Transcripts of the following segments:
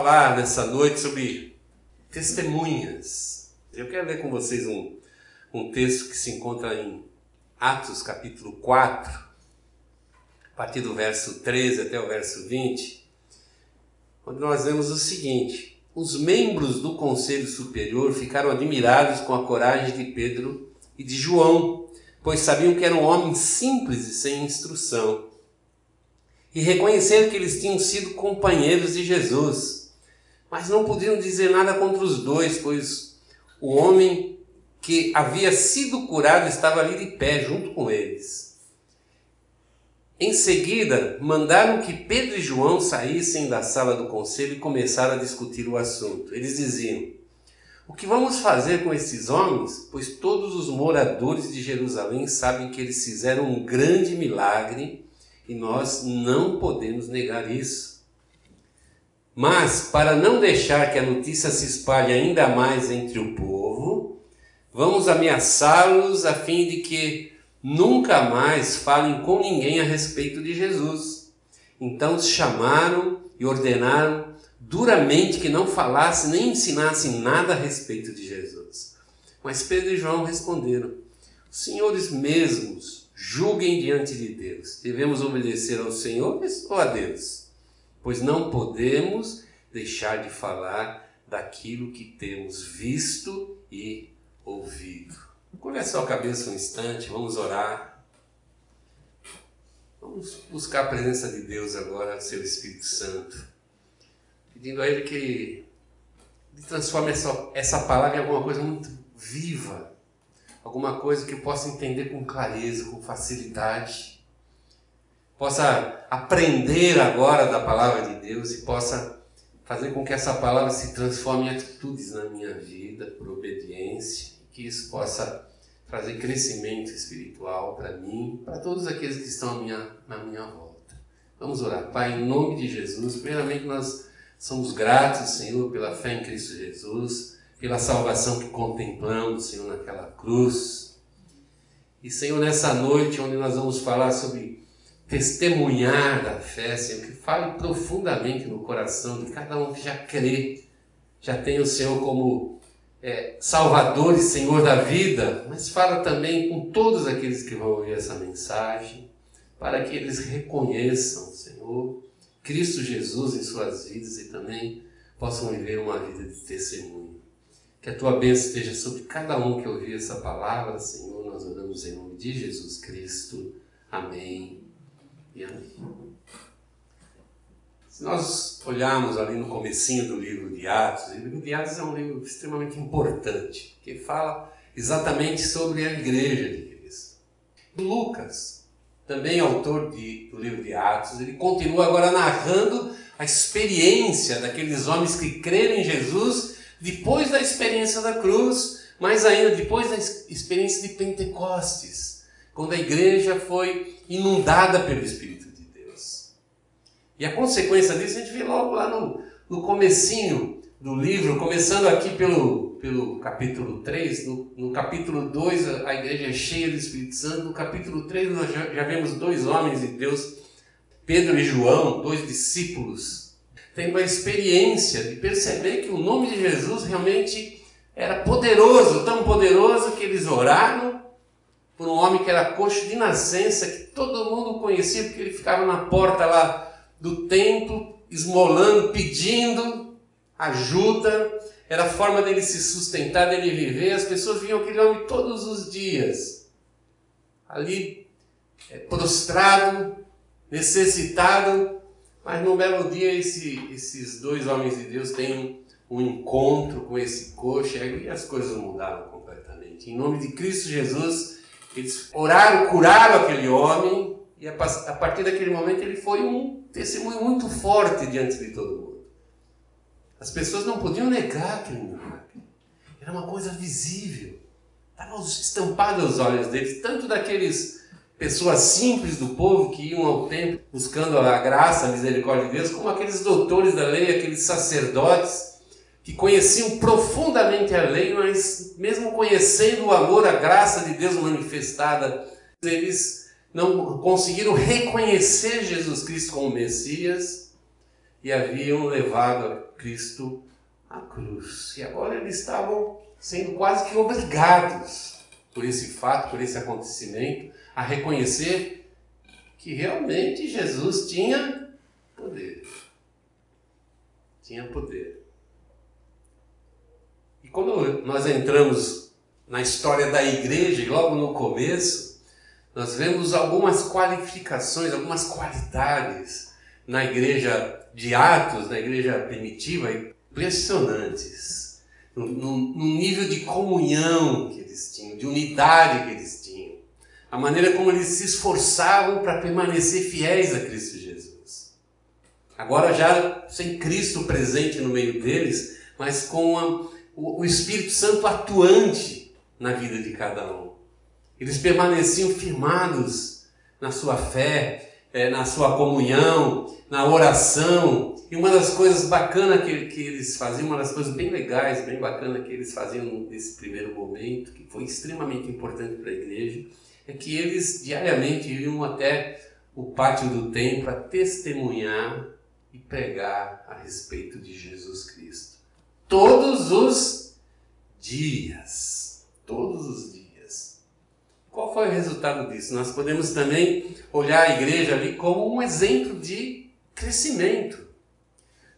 falar nessa noite sobre testemunhas. Eu quero ler com vocês um, um texto que se encontra em Atos capítulo 4, a partir do verso 13 até o verso 20, onde nós vemos o seguinte: Os membros do conselho superior ficaram admirados com a coragem de Pedro e de João, pois sabiam que eram homens simples e sem instrução. E reconheceram que eles tinham sido companheiros de Jesus, mas não podiam dizer nada contra os dois, pois o homem que havia sido curado estava ali de pé junto com eles. Em seguida, mandaram que Pedro e João saíssem da sala do conselho e começaram a discutir o assunto. Eles diziam: O que vamos fazer com esses homens? Pois todos os moradores de Jerusalém sabem que eles fizeram um grande milagre e nós não podemos negar isso. Mas, para não deixar que a notícia se espalhe ainda mais entre o povo, Vamos ameaçá-los a fim de que nunca mais falem com ninguém a respeito de Jesus. Então os chamaram e ordenaram duramente que não falassem nem ensinassem nada a respeito de Jesus. Mas Pedro e João responderam: senhores mesmos julguem diante de Deus. Devemos obedecer aos senhores ou a Deus? Pois não podemos deixar de falar daquilo que temos visto e ouvido. Curve a sua cabeça um instante, vamos orar. Vamos buscar a presença de Deus agora, seu Espírito Santo, pedindo a Ele que Ele transforme essa, essa palavra em alguma coisa muito viva, alguma coisa que eu possa entender com clareza, com facilidade, possa aprender agora da palavra de Deus e possa fazer com que essa palavra se transforme em atitudes na minha vida, por obediência que isso possa trazer crescimento espiritual para mim, para todos aqueles que estão minha, na minha volta. Vamos orar. Pai, em nome de Jesus, primeiramente nós somos gratos, Senhor, pela fé em Cristo Jesus, pela salvação que contemplamos, Senhor, naquela cruz. E, Senhor, nessa noite onde nós vamos falar sobre testemunhar da fé, Senhor, que fale profundamente no coração de cada um que já crê, já tem o Senhor como é, Salvador e Senhor da vida, mas fala também com todos aqueles que vão ouvir essa mensagem, para que eles reconheçam, Senhor, Cristo Jesus em suas vidas e também possam viver uma vida de testemunho. Que a tua bênção esteja sobre cada um que ouvir essa palavra, Senhor. Nós oramos em nome de Jesus Cristo. Amém Se nós olharmos ali no comecinho do livro de Atos, o livro de Atos é um livro extremamente importante, que fala exatamente sobre a igreja de Cristo. Lucas, também autor de, do livro de Atos, ele continua agora narrando a experiência daqueles homens que creram em Jesus depois da experiência da cruz, mas ainda depois da experiência de Pentecostes, quando a igreja foi inundada pelo Espírito e a consequência disso a gente vê logo lá no, no comecinho do livro, começando aqui pelo, pelo capítulo 3, no, no capítulo 2 a, igreja é cheia do Espírito Santo, no capítulo 3 nós já, já vemos dois homens de Deus, Pedro e João, dois discípulos, tendo a experiência de perceber que o nome de Jesus realmente era poderoso, tão poderoso que eles oraram por um homem que era coxo de nascença, que todo mundo conhecia porque ele ficava na porta lá do templo, esmolando, pedindo ajuda, era a forma dele se sustentar, dele viver. As pessoas viam aquele homem todos os dias, ali é, prostrado, necessitado, mas num belo dia esse, esses dois homens de Deus têm um encontro com esse coxa e as coisas mudaram completamente. Em nome de Cristo Jesus, eles oraram, curaram aquele homem e a partir daquele momento ele foi um testemunho muito forte diante de todo mundo. As pessoas não podiam negar aquele milagre. Era uma coisa visível. Estava estampado aos olhos deles, tanto daqueles pessoas simples do povo que iam ao templo buscando a graça, a misericórdia de Deus, como aqueles doutores da lei, aqueles sacerdotes que conheciam profundamente a lei, mas mesmo conhecendo o amor, a graça de Deus manifestada, eles não conseguiram reconhecer Jesus Cristo como Messias e haviam levado Cristo à cruz. E agora eles estavam sendo quase que obrigados por esse fato, por esse acontecimento, a reconhecer que realmente Jesus tinha poder. Tinha poder. E quando nós entramos na história da igreja, logo no começo, nós vemos algumas qualificações, algumas qualidades na igreja de Atos, na igreja primitiva, impressionantes. Num, nível de comunhão que eles tinham, de unidade que eles tinham. A maneira como eles se esforçavam para permanecer fiéis a Cristo Jesus. Agora, já sem Cristo presente no meio deles, mas com a, o, o Espírito Santo atuante na vida de cada um. Eles permaneciam firmados na sua fé, é, na sua comunhão, na oração. E uma das coisas bacanas que, que eles faziam, uma das coisas bem legais, bem bacanas que eles faziam nesse primeiro momento, que foi extremamente importante para a igreja, é que eles diariamente iam até o pátio do templo a testemunhar e pregar a respeito de Jesus Cristo. Todos os dias. Todos os dias. Qual foi o resultado disso? Nós podemos também olhar a igreja ali como um exemplo de crescimento.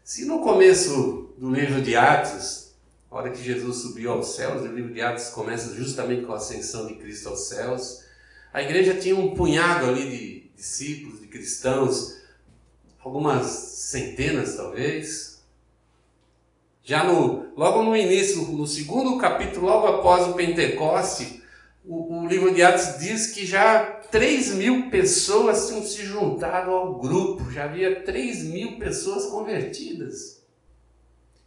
Se no começo do livro de Atos, a hora que Jesus subiu aos céus, o livro de Atos começa justamente com a ascensão de Cristo aos céus, a igreja tinha um punhado ali de discípulos, de cristãos, algumas centenas talvez. Já no, logo no início, no segundo capítulo, logo após o Pentecoste, o, o livro de Atos diz que já 3 mil pessoas tinham se juntado ao grupo, já havia 3 mil pessoas convertidas.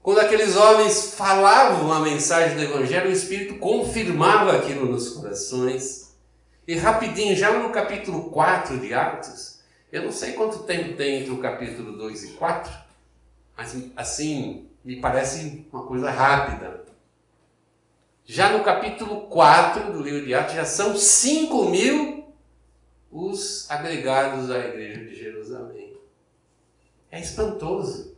Quando aqueles homens falavam a mensagem do Evangelho, o Espírito confirmava aquilo nos corações. E rapidinho, já no capítulo 4 de Atos, eu não sei quanto tempo tem entre o capítulo 2 e 4, mas assim, me parece uma coisa rápida. Já no capítulo 4 do livro de Atos, já são 5 mil os agregados à igreja de Jerusalém. É espantoso.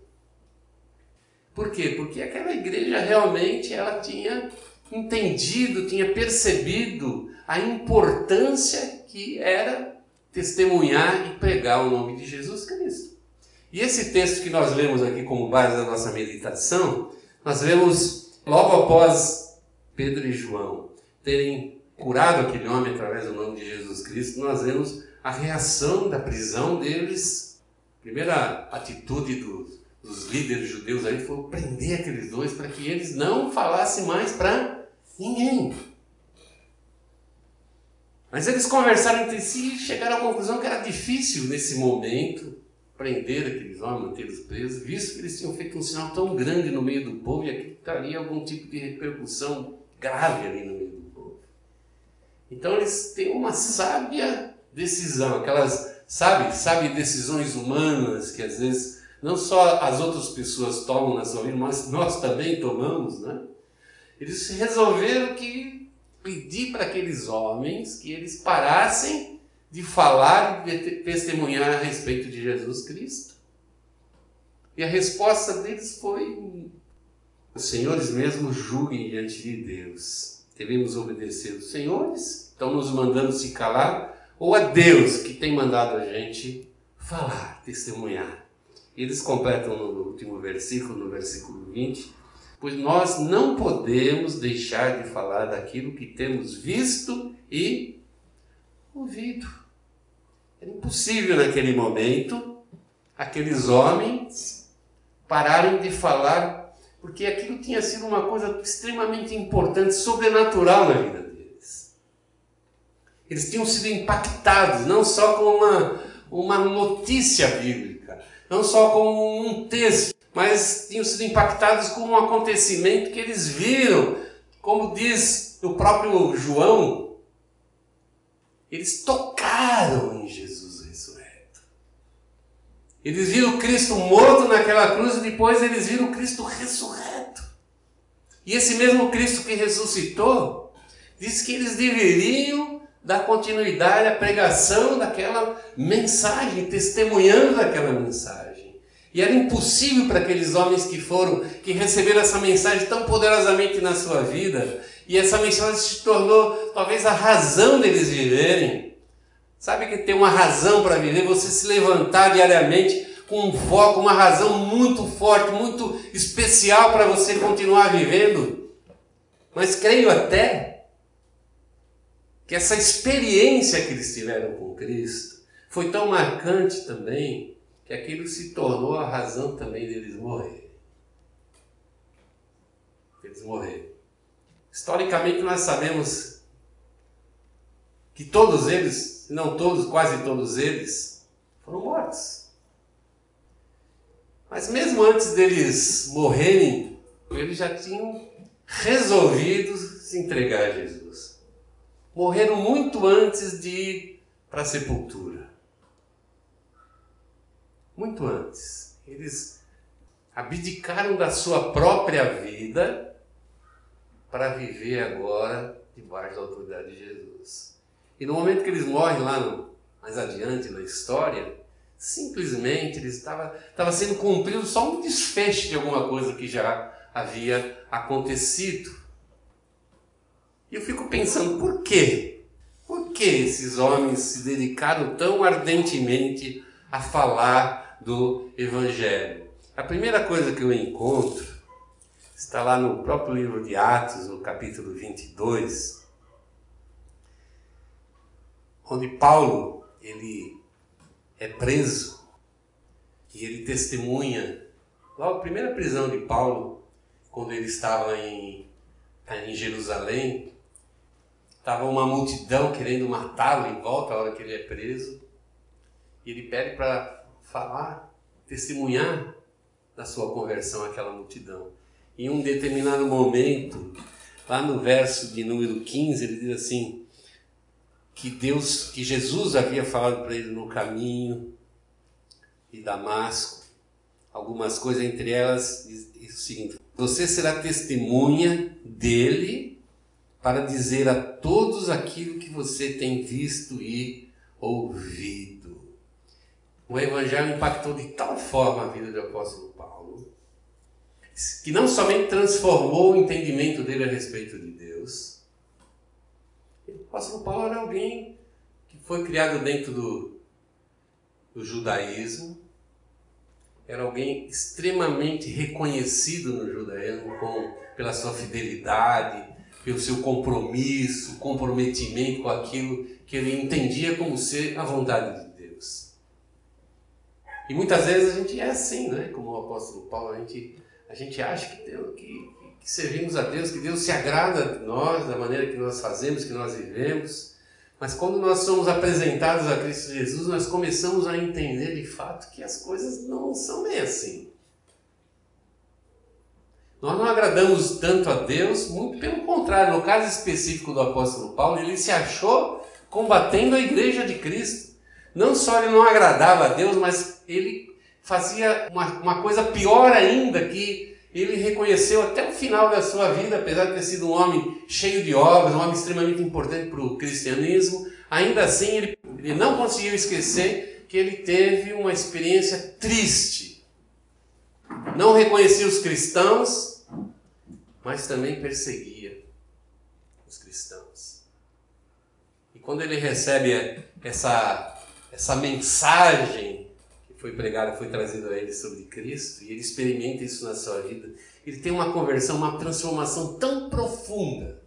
Por quê? Porque aquela igreja realmente ela tinha entendido, tinha percebido a importância que era testemunhar e pregar o nome de Jesus Cristo. E esse texto que nós lemos aqui como base da nossa meditação, nós vemos logo após Pedro e João terem curado aquele homem através do nome de Jesus Cristo, nós vemos a reação da prisão deles. A primeira atitude dos, dos líderes judeus aí foi prender aqueles dois para que eles não falassem mais para ninguém. Mas eles conversaram entre si e chegaram à conclusão que era difícil nesse momento prender aqueles homens, mantê-los presos, visto que eles tinham feito um sinal tão grande no meio do povo e aqui estaria algum tipo de repercussão grave ali no meio do povo. Então eles têm uma sábia decisão, aquelas, sabe, sabe, decisões humanas que às vezes não só as outras pessoas tomam na sua vida, mas nós também tomamos, né? Eles resolveram que pedir para aqueles homens que eles parassem de falar e de testemunhar a respeito de Jesus Cristo. E a resposta deles foi os senhores mesmo julguem diante de Deus. Devemos obedecer os senhores, estão nos mandando se calar, ou a Deus que tem mandado a gente falar, testemunhar. Eles completam no último versículo, no versículo 20, pois nós não podemos deixar de falar daquilo que temos visto e ouvido. Era impossível naquele momento aqueles homens pararem de falar porque aquilo tinha sido uma coisa extremamente importante, sobrenatural na vida deles. Eles tinham sido impactados não só com uma, uma notícia bíblica, não só com um texto, mas tinham sido impactados com um acontecimento que eles viram, como diz o próprio João, eles tocaram em Jesus. Eles viram Cristo morto naquela cruz e depois eles viram Cristo ressurreto. E esse mesmo Cristo que ressuscitou, disse que eles deveriam dar continuidade à pregação daquela mensagem, testemunhando aquela mensagem. E era impossível para aqueles homens que foram, que receberam essa mensagem tão poderosamente na sua vida, e essa mensagem se tornou talvez a razão deles viverem. Sabe que tem uma razão para viver, você se levantar diariamente com um foco, uma razão muito forte, muito especial para você continuar vivendo. Mas creio até que essa experiência que eles tiveram com Cristo foi tão marcante também que aquilo se tornou a razão também deles morrerem. Eles morreram. Historicamente, nós sabemos que todos eles, não todos, quase todos eles, foram mortos. Mas mesmo antes deles morrerem, eles já tinham resolvido se entregar a Jesus. Morreram muito antes de ir para a sepultura muito antes. Eles abdicaram da sua própria vida para viver agora debaixo da autoridade de Jesus. E no momento que eles morrem lá no, mais adiante na história, simplesmente eles estava, estava sendo cumprido só um desfecho de alguma coisa que já havia acontecido. E eu fico pensando, por quê? Por que esses homens se dedicaram tão ardentemente a falar do Evangelho. A primeira coisa que eu encontro está lá no próprio livro de Atos, no capítulo 22, onde Paulo ele é preso e ele testemunha logo a primeira prisão de Paulo, quando ele estava em, em Jerusalém, estava uma multidão querendo matá-lo em volta a hora que ele é preso, e ele pede para falar, testemunhar da sua conversão àquela multidão. Em um determinado momento, lá no verso de número 15, ele diz assim: que Deus, que Jesus havia falado para ele no caminho de Damasco, algumas coisas, entre elas, diz o seguinte: Você será testemunha dele para dizer a todos aquilo que você tem visto e ouvido. O Evangelho impactou de tal forma a vida do apóstolo Paulo, que não somente transformou o entendimento dele a respeito de Deus, o apóstolo Paulo era alguém que foi criado dentro do, do judaísmo, era alguém extremamente reconhecido no judaísmo com, pela sua fidelidade, pelo seu compromisso, comprometimento com aquilo que ele entendia como ser a vontade de e muitas vezes a gente é assim, né? Como o apóstolo Paulo, a gente, a gente acha que, Deus, que, que servimos a Deus, que Deus se agrada de nós, da maneira que nós fazemos, que nós vivemos. Mas quando nós somos apresentados a Cristo Jesus, nós começamos a entender de fato que as coisas não são bem assim. Nós não agradamos tanto a Deus, muito pelo contrário. No caso específico do apóstolo Paulo, ele se achou combatendo a igreja de Cristo. Não só ele não agradava a Deus, mas ele fazia uma, uma coisa pior ainda, que ele reconheceu até o final da sua vida, apesar de ter sido um homem cheio de obras, um homem extremamente importante para o cristianismo, ainda assim ele, ele não conseguiu esquecer que ele teve uma experiência triste. Não reconhecia os cristãos, mas também perseguia os cristãos. E quando ele recebe essa essa mensagem foi pregada, foi trazida a ele sobre Cristo, e ele experimenta isso na sua vida, ele tem uma conversão, uma transformação tão profunda,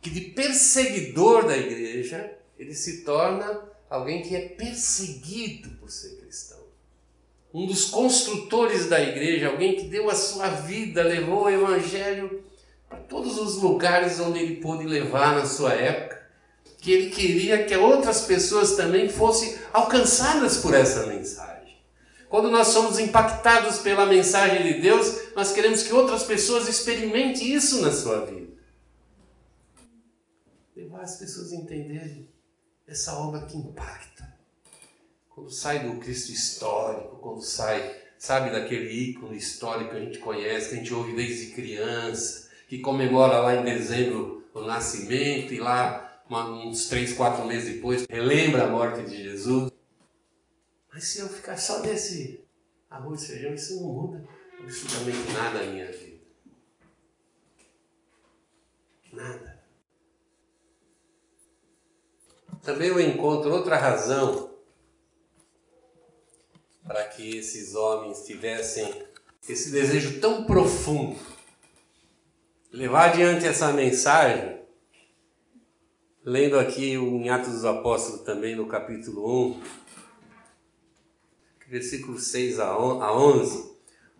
que de perseguidor da igreja, ele se torna alguém que é perseguido por ser cristão. Um dos construtores da igreja, alguém que deu a sua vida, levou o evangelho para todos os lugares onde ele pôde levar na sua época que ele queria que outras pessoas também fossem alcançadas por essa mensagem. Quando nós somos impactados pela mensagem de Deus, nós queremos que outras pessoas experimentem isso na sua vida. Levar as pessoas a entenderem essa obra que impacta. Quando sai do Cristo histórico, quando sai, sabe, daquele ícone histórico que a gente conhece, que a gente ouve desde criança, que comemora lá em dezembro o nascimento e lá uns três, quatro meses depois, relembra a morte de Jesus. Mas se eu ficar só nesse, arroz e feijão, isso não muda absolutamente nada na minha vida. Nada. Também eu encontro outra razão para que esses homens tivessem esse desejo tão profundo. Levar adiante essa mensagem, lendo aqui em Atos dos Apóstolos também, no capítulo 1, versículo 6 a 11,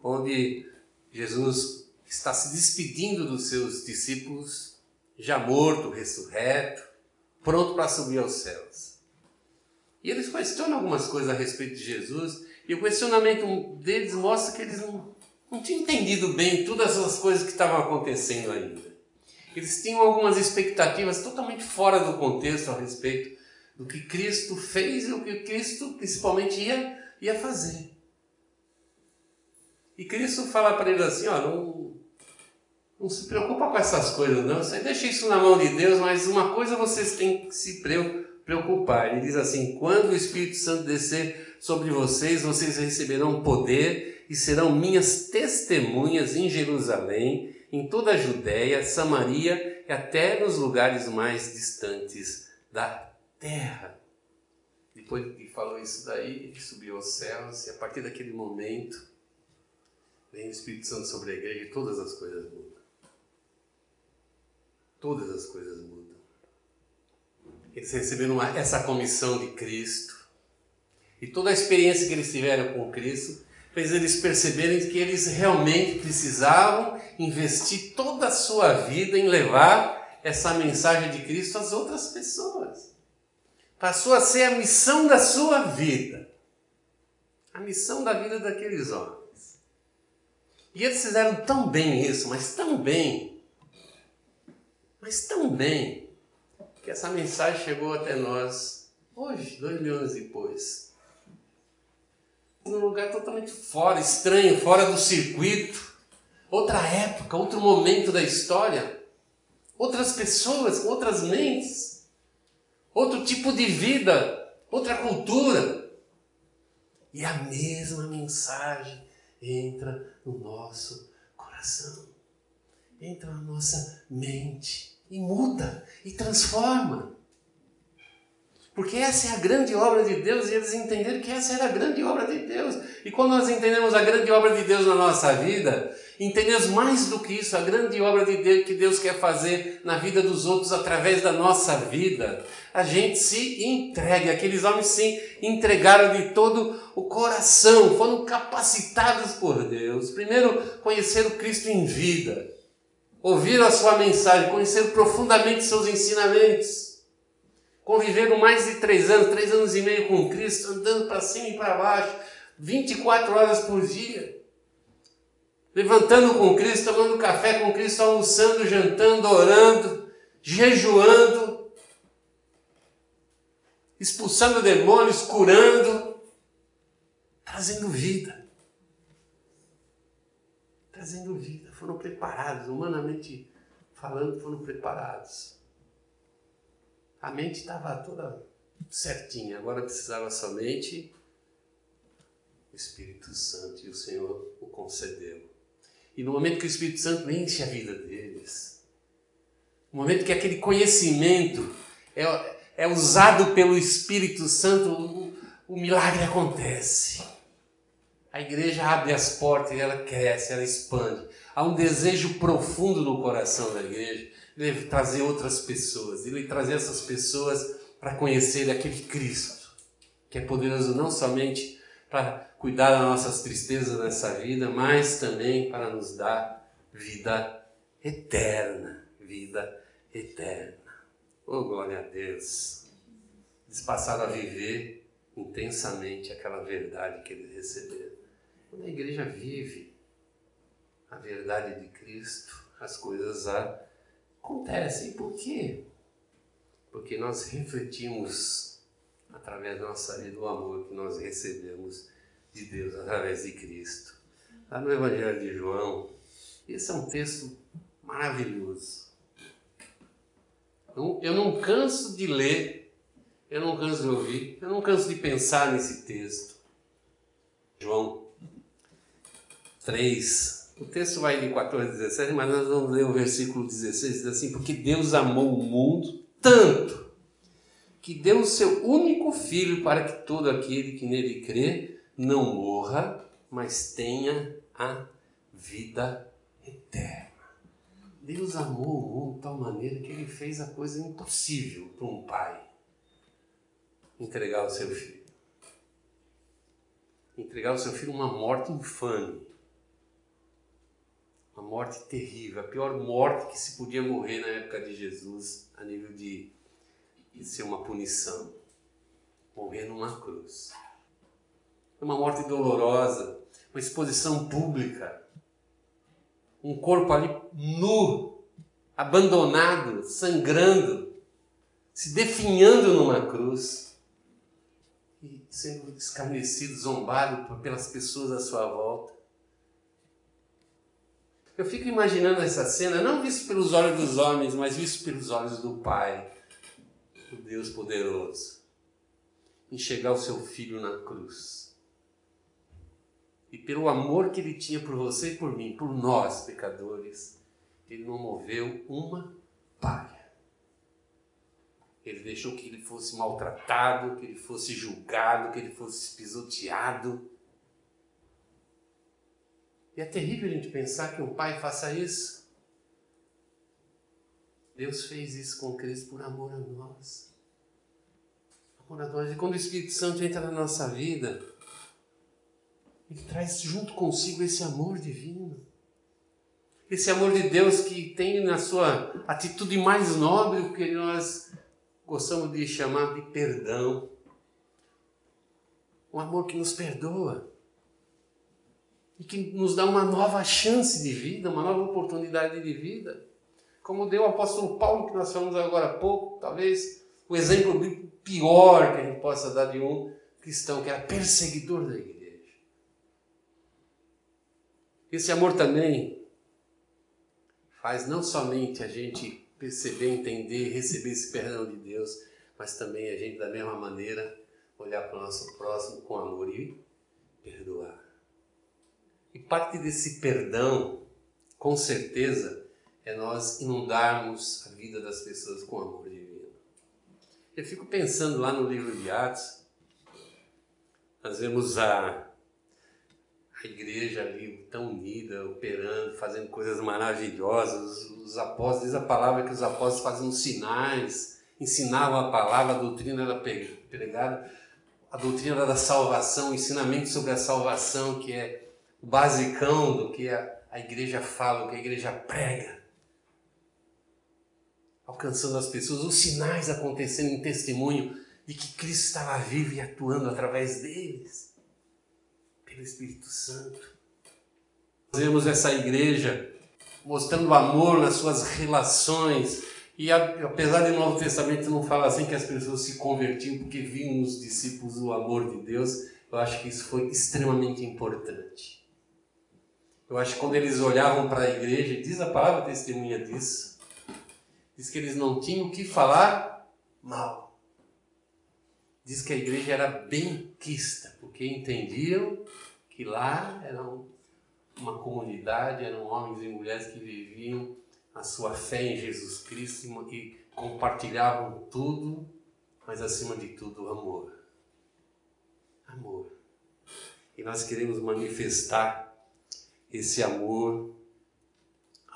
onde Jesus está se despedindo dos seus discípulos, já morto, ressurreto, pronto para subir aos céus. E eles questionam algumas coisas a respeito de Jesus, e o questionamento deles mostra que eles não, não tinham entendido bem todas as coisas que estavam acontecendo ainda. Eles tinham algumas expectativas totalmente fora do contexto a respeito do que Cristo fez e o que Cristo principalmente ia, ia fazer. E Cristo fala para eles assim: ó, não, não se preocupa com essas coisas, não. Você deixa isso na mão de Deus, mas uma coisa vocês têm que se preocupar. Ele diz assim: quando o Espírito Santo descer sobre vocês, vocês receberão poder e serão minhas testemunhas em Jerusalém, em toda a Judéia, Samaria e até nos lugares mais distantes da terra. Depois que falou isso daí, ele subiu aos céus e a partir daquele momento vem o Espírito Santo sobre a igreja e todas as coisas mudam. Todas as coisas mudam. Eles receberam essa comissão de Cristo e toda a experiência que eles tiveram com Cristo fez eles perceberem que eles realmente precisavam investir toda a sua vida em levar essa mensagem de Cristo às outras pessoas. Passou a ser a missão da sua vida, a missão da vida daqueles homens. E eles fizeram tão bem isso, mas tão bem, mas tão bem, que essa mensagem chegou até nós hoje, dois mil anos depois. Num lugar totalmente fora, estranho, fora do circuito, outra época, outro momento da história, outras pessoas, outras mentes, outro tipo de vida, outra cultura. E a mesma mensagem entra no nosso coração, entra na nossa mente e muda e transforma. Porque essa é a grande obra de Deus e eles entenderam que essa era a grande obra de Deus. E quando nós entendemos a grande obra de Deus na nossa vida, entendemos mais do que isso, a grande obra de Deus que Deus quer fazer na vida dos outros através da nossa vida. A gente se entrega, aqueles homens se entregaram de todo o coração, foram capacitados por Deus. Primeiro, conheceram Cristo em vida, ouviram a sua mensagem, conheceram profundamente seus ensinamentos conviveram mais de três anos, três anos e meio com Cristo, andando para cima e para baixo, 24 horas por dia. Levantando com Cristo, tomando café com Cristo, almoçando, jantando, orando, jejuando, expulsando demônios, curando, trazendo vida. Trazendo vida. Foram preparados, humanamente falando, foram preparados. A mente estava toda certinha, agora precisava somente o Espírito Santo e o Senhor o concedeu. E no momento que o Espírito Santo enche a vida deles, no momento que aquele conhecimento é, é usado pelo Espírito Santo, o, o milagre acontece. A igreja abre as portas e ela cresce, ela expande. Há um desejo profundo no coração da igreja ele trazer outras pessoas, ele trazer essas pessoas para conhecer aquele Cristo, que é poderoso não somente para cuidar das nossas tristezas nessa vida, mas também para nos dar vida eterna, vida eterna. Oh, glória a Deus! Eles passaram a viver intensamente aquela verdade que eles receberam. Quando a igreja vive a verdade de Cristo, as coisas a acontecem. Por quê? Porque nós refletimos através da nossa vida o amor que nós recebemos de Deus através de Cristo. Lá no Evangelho de João, esse é um texto maravilhoso. Eu não canso de ler, eu não canso de ouvir, eu não canso de pensar nesse texto. João, 3. O texto vai de 14 a 17, mas nós vamos ler o versículo 16, diz assim, porque Deus amou o mundo tanto que deu o seu único filho para que todo aquele que nele crê não morra, mas tenha a vida eterna. Deus amou o mundo de tal maneira que ele fez a coisa impossível para um pai entregar o seu filho. Entregar o seu filho uma morte infame. Uma morte terrível, a pior morte que se podia morrer na época de Jesus, a nível de de ser uma punição. Morrer numa cruz. É uma morte dolorosa, uma exposição pública. Um corpo ali nu, abandonado, sangrando, se definhando numa cruz e sendo escarnecido, zombado pelas pessoas à sua volta. Eu fico imaginando essa cena, não visto pelos olhos dos homens, mas visto pelos olhos do Pai o Deus poderoso, enxergar o seu filho na cruz. E pelo amor que ele tinha por você e por mim, por nós pecadores, ele não moveu uma palha. Ele deixou que ele fosse maltratado, que ele fosse julgado, que ele fosse pisoteado. E é terrível a gente pensar que um pai faça isso. Deus fez isso com Cristo por amor a nós. Amor a nós. E quando o Espírito Santo entra na nossa vida, ele traz junto consigo esse amor divino. Esse amor de Deus que tem na sua atitude mais nobre o que nós gostamos de chamar de perdão. Um amor que nos perdoa e que nos dá uma nova chance de vida, uma nova oportunidade de vida como deu o apóstolo Paulo, que nós falamos agora há pouco, talvez o exemplo pior que a gente possa dar de um cristão que era perseguidor da igreja. Esse amor também faz não somente a gente perceber, entender, receber esse perdão de Deus, mas também a gente, da mesma maneira, olhar para o nosso próximo com amor e perdoar. E parte desse perdão, com certeza, é nós inundarmos a vida das pessoas com amor divino. Eu fico pensando lá no livro de Atos, nós vemos a, a igreja ali tão unida, operando, fazendo coisas maravilhosas. Os, os apóstolos, diz a palavra que os apóstolos faziam sinais, ensinavam a palavra, a doutrina era pregada, a doutrina da salvação, o ensinamento sobre a salvação, que é o basicão do que a, a igreja fala, o que a igreja prega alcançando as pessoas, os sinais acontecendo em testemunho de que Cristo estava vivo e atuando através deles, pelo Espírito Santo. Vemos essa igreja mostrando amor nas suas relações, e apesar de Novo Testamento não fala assim que as pessoas se convertiam porque viam nos discípulos o amor de Deus, eu acho que isso foi extremamente importante. Eu acho que quando eles olhavam para a igreja, diz a palavra testemunha disso, Diz que eles não tinham o que falar mal. Diz que a igreja era benquista, porque entendiam que lá era uma comunidade, eram homens e mulheres que viviam a sua fé em Jesus Cristo e compartilhavam tudo, mas acima de tudo, amor. Amor. E nós queremos manifestar esse amor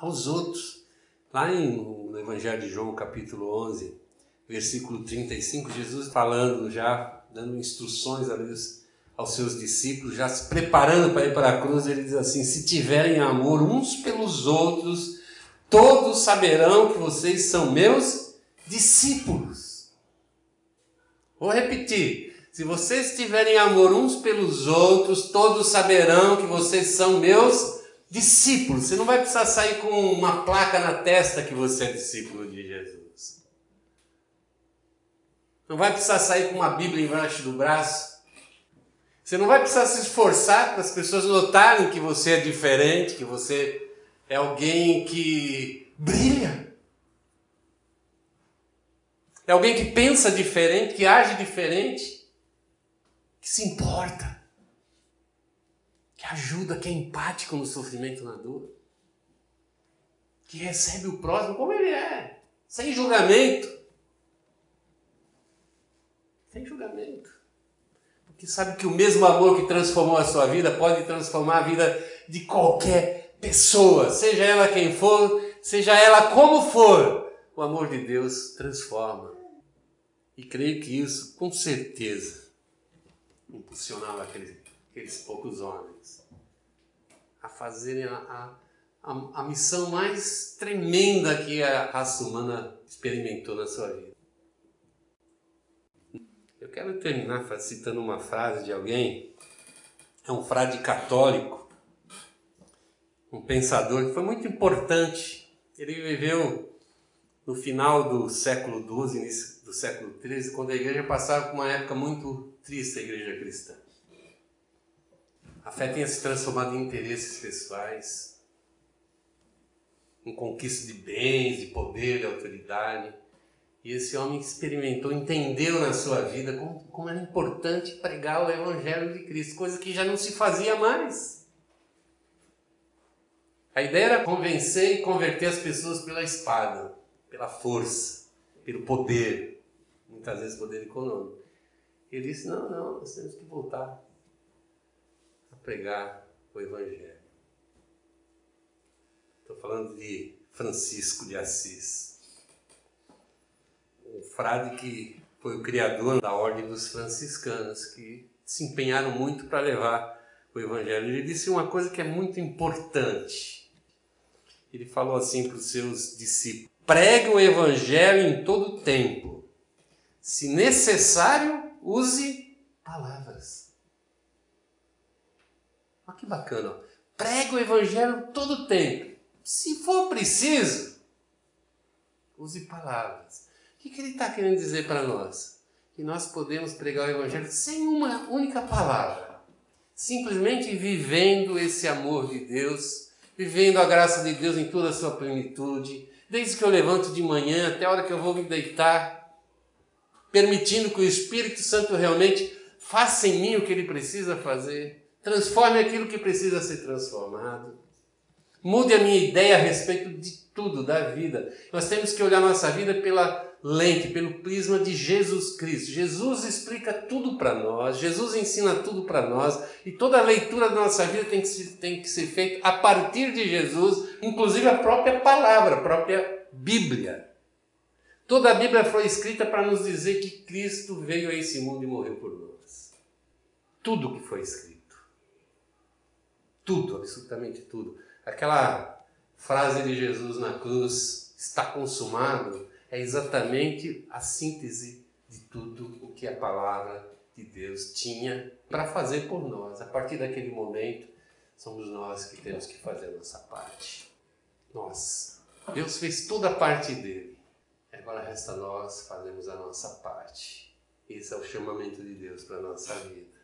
aos outros Lá em, no Evangelho de João, capítulo 11, versículo 35, Jesus falando já, dando instruções aos seus discípulos, já se preparando para ir para a cruz, ele diz assim: Se tiverem amor uns pelos outros, todos saberão que vocês são meus discípulos. Vou repetir: se vocês tiverem amor uns pelos outros, todos saberão que vocês são meus discípulos discípulo. Você não vai precisar sair com uma placa na testa que você é discípulo de Jesus. Não vai precisar sair com uma Bíblia embaixo do braço. Você não vai precisar se esforçar para as pessoas notarem que você é diferente, que você é alguém que brilha. É alguém que pensa diferente, que age diferente, que se importa que ajuda, que é empático no sofrimento, na dor, que recebe o próximo como ele é, sem julgamento. Sem julgamento. Porque sabe que o mesmo amor que transformou a sua vida pode transformar a vida de qualquer pessoa, seja ela quem for, seja ela como for. O amor de Deus transforma. E creio que isso, com certeza, impulsionava aqueles, aqueles poucos homens a fazerem a, a, a, missão mais tremenda que a raça humana experimentou na sua vida. Eu quero terminar citando uma frase de alguém, é um frade católico, um pensador que foi muito importante. Ele viveu no final do século XII, início do século XIII, quando a igreja passava por uma época muito triste, a igreja cristã. A fé tinha se transformado em interesses pessoais, em conquista de bens, de poder, de autoridade. E esse homem experimentou, entendeu na sua vida como, como era importante pregar o Evangelho de Cristo, coisa que já não se fazia mais. A ideia era convencer e converter as pessoas pela espada, pela força, pelo poder, muitas vezes poder econômico. Ele disse: não, não, nós temos que voltar a pregar o Evangelho. Estou falando de Francisco de Assis, um frade que foi o criador da ordem dos franciscanos, que se empenharam muito para levar o Evangelho. Ele disse uma coisa que é muito importante. Ele falou assim para os seus discípulos: pregue o Evangelho em todo tempo. Se necessário, use palavras. Olha que bacana. Pregue o Evangelho todo tempo. Se for preciso, use palavras. O que, que ele está querendo dizer para nós? Que nós podemos pregar o Evangelho sem uma única palavra. Simplesmente vivendo esse amor de Deus, vivendo a graça de Deus em toda a sua plenitude, desde que eu levanto de manhã até a hora que eu vou me deitar, permitindo que o Espírito Santo realmente faça em mim o que ele precisa fazer, transforme aquilo que precisa ser transformado, mude a minha ideia a respeito de tudo, da vida. Nós temos que olhar nossa vida pela lente, pelo prisma de Jesus Cristo. Jesus explica tudo para nós, Jesus ensina tudo para nós, e toda a leitura da nossa vida tem que, ser, tem que ser feita a partir de Jesus, inclusive a própria palavra, a própria Bíblia. Toda a Bíblia foi escrita para nos dizer que Cristo veio a esse mundo e morreu por nós. Tudo que foi escrito. Tudo, absolutamente tudo. Aquela frase de Jesus na cruz, está consumado, é exatamente a síntese de tudo o que a palavra de Deus tinha para fazer por nós. A partir daquele momento, somos nós que temos que fazer a nossa parte. Nós. Deus fez toda a parte dele. É, agora resta nós fazermos a nossa parte. Esse é o chamamento de Deus para a nossa vida.